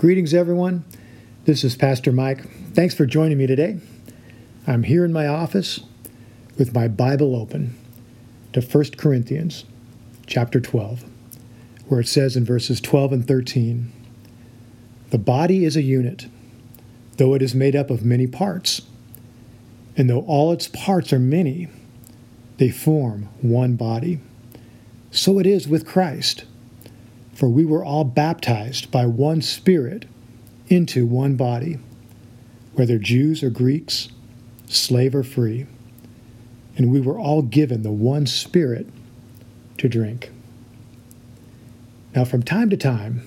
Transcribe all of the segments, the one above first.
Greetings, everyone. This is Pastor Mike. Thanks for joining me today. I'm here in my office with my Bible open to 1 Corinthians chapter 12, where it says in verses 12 and 13 The body is a unit, though it is made up of many parts. And though all its parts are many, they form one body. So it is with Christ. For we were all baptized by one Spirit into one body, whether Jews or Greeks, slave or free, and we were all given the one Spirit to drink. Now, from time to time,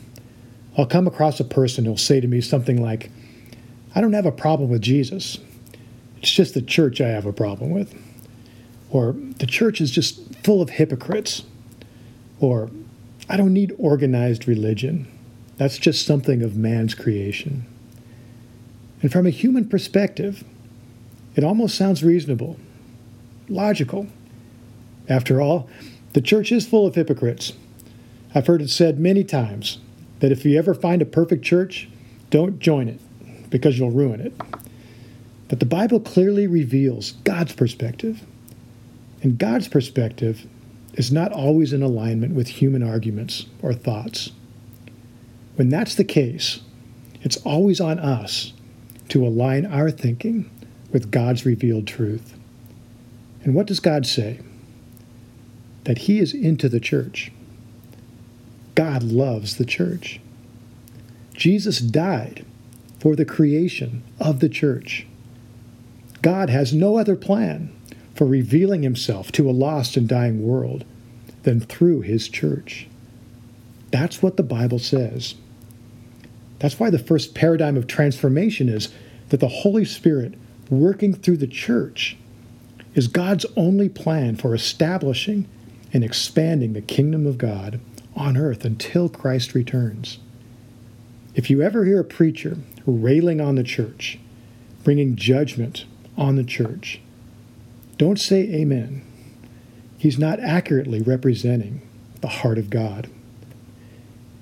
I'll come across a person who'll say to me something like, I don't have a problem with Jesus. It's just the church I have a problem with. Or the church is just full of hypocrites. Or I don't need organized religion. That's just something of man's creation. And from a human perspective, it almost sounds reasonable, logical. After all, the church is full of hypocrites. I've heard it said many times that if you ever find a perfect church, don't join it because you'll ruin it. But the Bible clearly reveals God's perspective. And God's perspective is not always in alignment with human arguments or thoughts. When that's the case, it's always on us to align our thinking with God's revealed truth. And what does God say? That He is into the church. God loves the church. Jesus died for the creation of the church. God has no other plan for revealing himself to a lost and dying world than through his church. That's what the Bible says. That's why the first paradigm of transformation is that the Holy Spirit working through the church is God's only plan for establishing and expanding the kingdom of God on earth until Christ returns. If you ever hear a preacher railing on the church, bringing judgment on the church, don't say amen. He's not accurately representing the heart of God.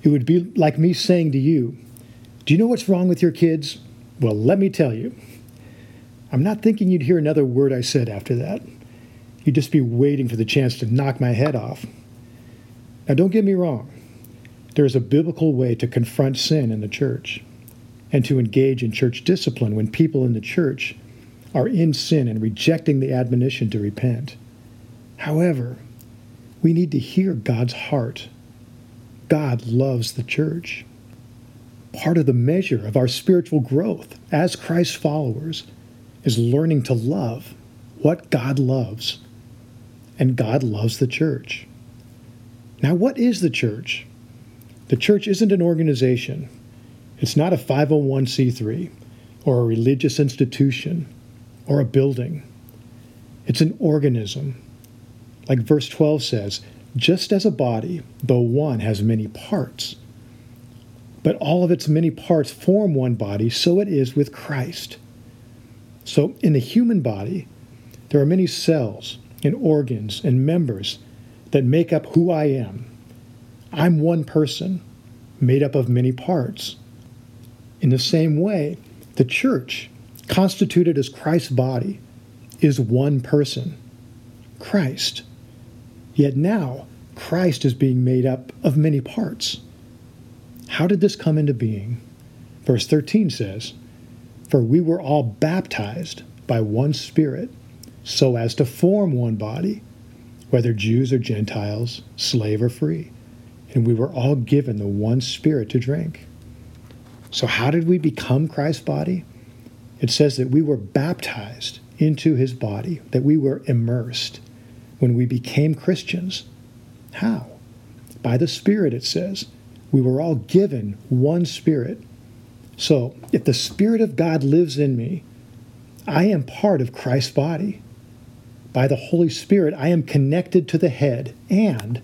It would be like me saying to you, Do you know what's wrong with your kids? Well, let me tell you. I'm not thinking you'd hear another word I said after that. You'd just be waiting for the chance to knock my head off. Now, don't get me wrong. There is a biblical way to confront sin in the church and to engage in church discipline when people in the church are in sin and rejecting the admonition to repent. However, we need to hear God's heart. God loves the church. Part of the measure of our spiritual growth as Christ's followers is learning to love what God loves. And God loves the church. Now, what is the church? The church isn't an organization, it's not a 501c3 or a religious institution or a building. It's an organism. Like verse 12 says, just as a body, though one has many parts, but all of its many parts form one body, so it is with Christ. So in the human body, there are many cells and organs and members that make up who I am. I'm one person made up of many parts. In the same way, the church constituted as Christ's body, is one person, Christ. Yet now, Christ is being made up of many parts. How did this come into being? Verse 13 says, For we were all baptized by one Spirit, so as to form one body, whether Jews or Gentiles, slave or free, and we were all given the one Spirit to drink. So, how did we become Christ's body? It says that we were baptized into his body, that we were immersed when we became Christians. How? By the Spirit, it says. We were all given one Spirit. So, if the Spirit of God lives in me, I am part of Christ's body. By the Holy Spirit, I am connected to the head and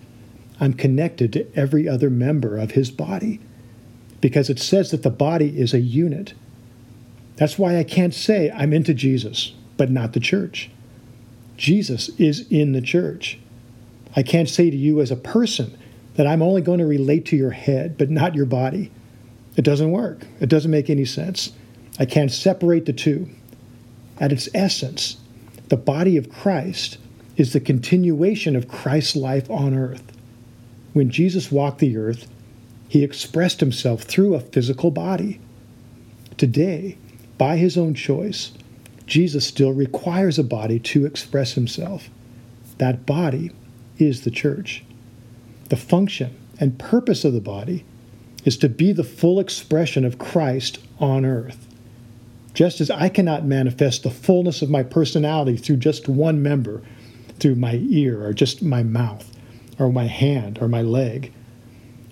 I'm connected to every other member of his body. Because it says that the body is a unit. That's why I can't say I'm into Jesus, but not the church. Jesus is in the church. I can't say to you as a person that I'm only going to relate to your head, but not your body. It doesn't work. It doesn't make any sense. I can't separate the two. At its essence, the body of Christ is the continuation of Christ's life on earth. When Jesus walked the earth, he expressed himself through a physical body. Today, by his own choice, Jesus still requires a body to express himself. That body is the church. The function and purpose of the body is to be the full expression of Christ on earth. Just as I cannot manifest the fullness of my personality through just one member, through my ear or just my mouth or my hand or my leg,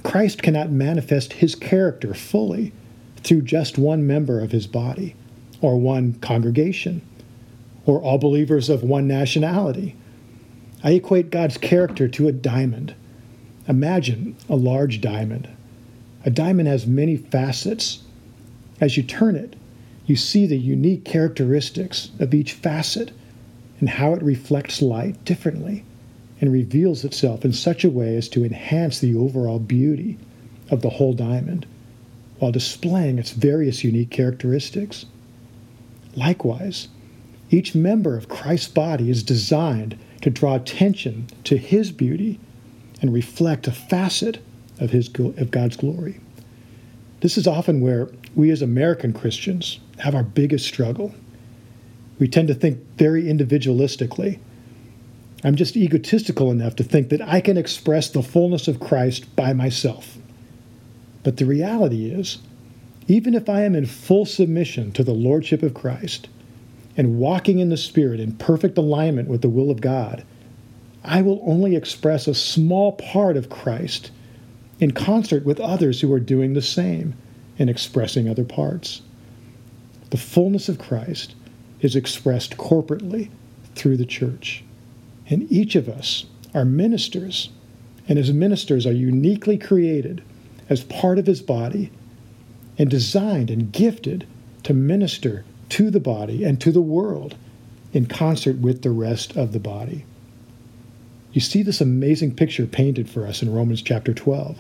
Christ cannot manifest his character fully through just one member of his body or one congregation or all believers of one nationality. I equate God's character to a diamond. Imagine a large diamond. A diamond has many facets. As you turn it, you see the unique characteristics of each facet and how it reflects light differently and reveals itself in such a way as to enhance the overall beauty of the whole diamond while displaying its various unique characteristics. Likewise, each member of Christ's body is designed to draw attention to his beauty and reflect a facet of, his, of God's glory. This is often where we as American Christians have our biggest struggle. We tend to think very individualistically. I'm just egotistical enough to think that I can express the fullness of Christ by myself. But the reality is, even if I am in full submission to the Lordship of Christ and walking in the Spirit in perfect alignment with the will of God, I will only express a small part of Christ in concert with others who are doing the same and expressing other parts. The fullness of Christ is expressed corporately through the church. And each of us are ministers, and as ministers are uniquely created as part of his body and designed and gifted to minister to the body and to the world in concert with the rest of the body. You see this amazing picture painted for us in Romans chapter 12.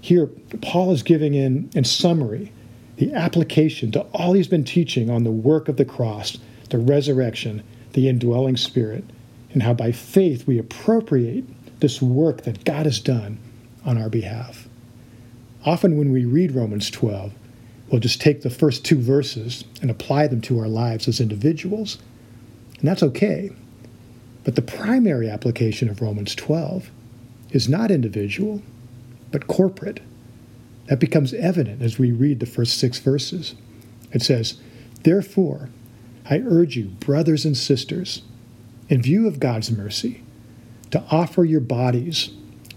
Here, Paul is giving in, in summary, the application to all he's been teaching on the work of the cross, the resurrection, the indwelling spirit, and how by faith we appropriate this work that God has done on our behalf. Often, when we read Romans 12, we'll just take the first two verses and apply them to our lives as individuals, and that's okay. But the primary application of Romans 12 is not individual, but corporate. That becomes evident as we read the first six verses. It says, Therefore, I urge you, brothers and sisters, in view of God's mercy, to offer your bodies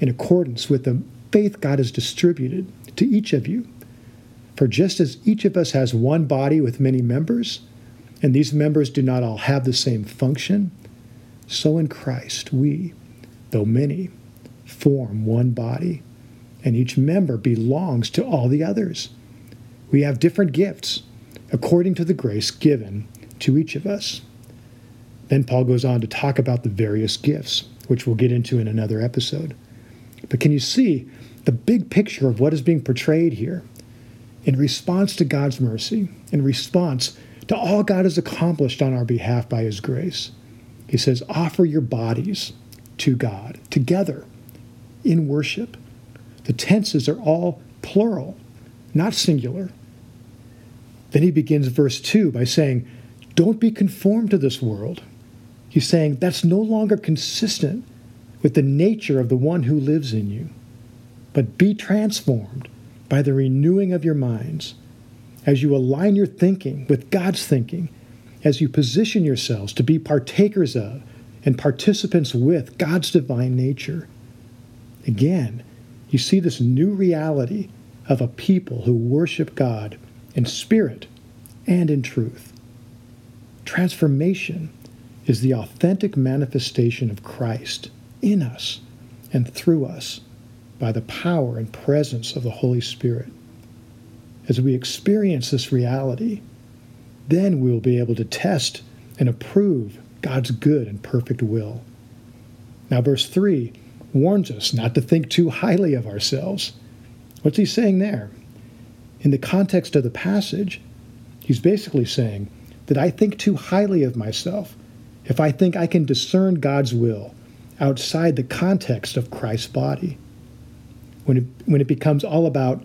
in accordance with the faith God has distributed to each of you. For just as each of us has one body with many members, and these members do not all have the same function, so in Christ we, though many, form one body and each member belongs to all the others. We have different gifts according to the grace given to each of us. Then Paul goes on to talk about the various gifts, which we'll get into in another episode. But can you see the big picture of what is being portrayed here? In response to God's mercy, in response to all God has accomplished on our behalf by His grace, He says, offer your bodies to God together in worship the tenses are all plural, not singular. Then he begins verse 2 by saying, Don't be conformed to this world. He's saying that's no longer consistent with the nature of the one who lives in you, but be transformed by the renewing of your minds as you align your thinking with God's thinking, as you position yourselves to be partakers of and participants with God's divine nature. Again, you see this new reality of a people who worship God in spirit and in truth. Transformation is the authentic manifestation of Christ in us and through us by the power and presence of the Holy Spirit. As we experience this reality, then we will be able to test and approve God's good and perfect will. Now, verse 3 warns us not to think too highly of ourselves. What's he saying there? In the context of the passage, he's basically saying that I think too highly of myself if I think I can discern God's will outside the context of Christ's body. When it, when it becomes all about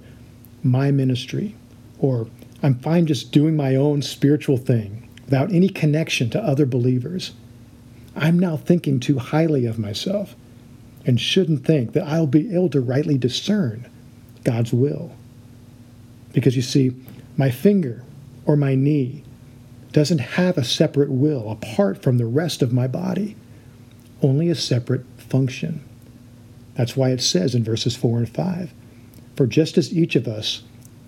my ministry, or I'm fine just doing my own spiritual thing without any connection to other believers, I'm now thinking too highly of myself and shouldn't think that I'll be able to rightly discern God's will. Because you see, my finger or my knee doesn't have a separate will apart from the rest of my body, only a separate function. That's why it says in verses 4 and 5 For just as each of us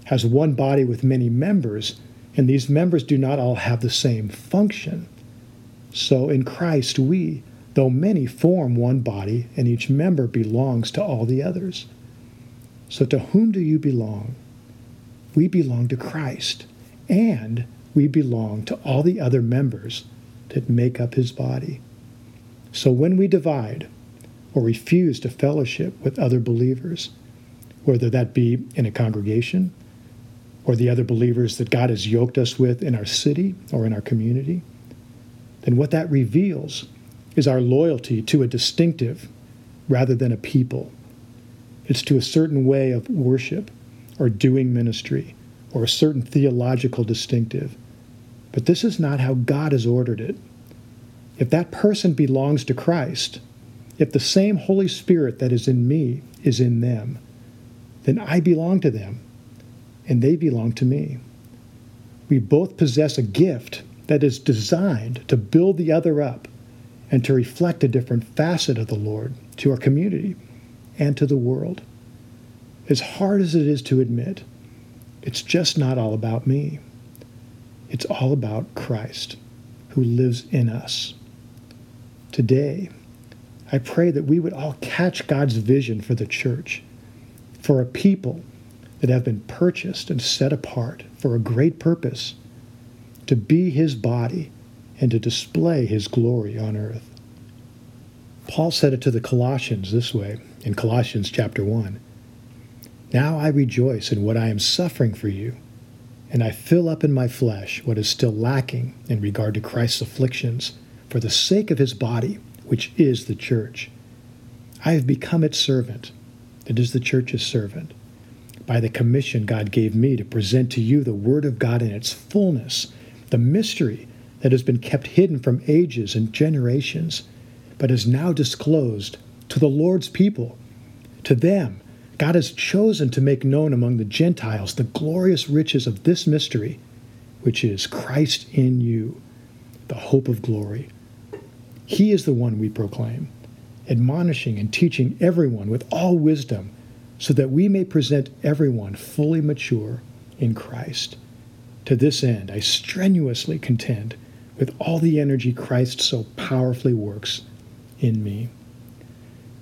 has one body with many members, and these members do not all have the same function, so in Christ we, though many, form one body, and each member belongs to all the others. So to whom do you belong? We belong to Christ, and we belong to all the other members that make up his body. So when we divide or refuse to fellowship with other believers, whether that be in a congregation or the other believers that God has yoked us with in our city or in our community, then what that reveals is our loyalty to a distinctive rather than a people. It's to a certain way of worship or doing ministry or a certain theological distinctive. But this is not how God has ordered it. If that person belongs to Christ, if the same Holy Spirit that is in me is in them, then I belong to them and they belong to me. We both possess a gift that is designed to build the other up and to reflect a different facet of the Lord to our community and to the world. As hard as it is to admit, it's just not all about me. It's all about Christ who lives in us. Today, I pray that we would all catch God's vision for the church, for a people that have been purchased and set apart for a great purpose to be his body and to display his glory on earth. Paul said it to the Colossians this way in Colossians chapter 1 Now I rejoice in what I am suffering for you, and I fill up in my flesh what is still lacking in regard to Christ's afflictions for the sake of his body, which is the church. I have become its servant, that is the church's servant, by the commission God gave me to present to you the Word of God in its fullness the mystery that has been kept hidden from ages and generations, but is now disclosed to the Lord's people. To them, God has chosen to make known among the Gentiles the glorious riches of this mystery, which is Christ in you, the hope of glory. He is the one we proclaim, admonishing and teaching everyone with all wisdom, so that we may present everyone fully mature in Christ. To this end, I strenuously contend with all the energy Christ so powerfully works in me.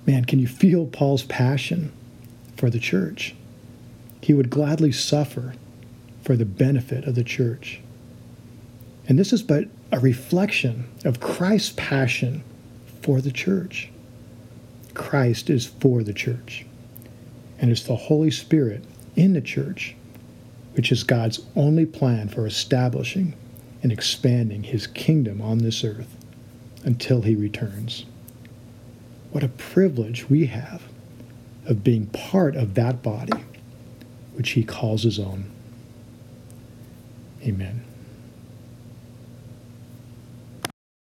Man, can you feel Paul's passion for the church? He would gladly suffer for the benefit of the church. And this is but a reflection of Christ's passion for the church. Christ is for the church, and it's the Holy Spirit in the church which is God's only plan for establishing and expanding his kingdom on this earth until he returns. What a privilege we have of being part of that body which he calls his own. Amen.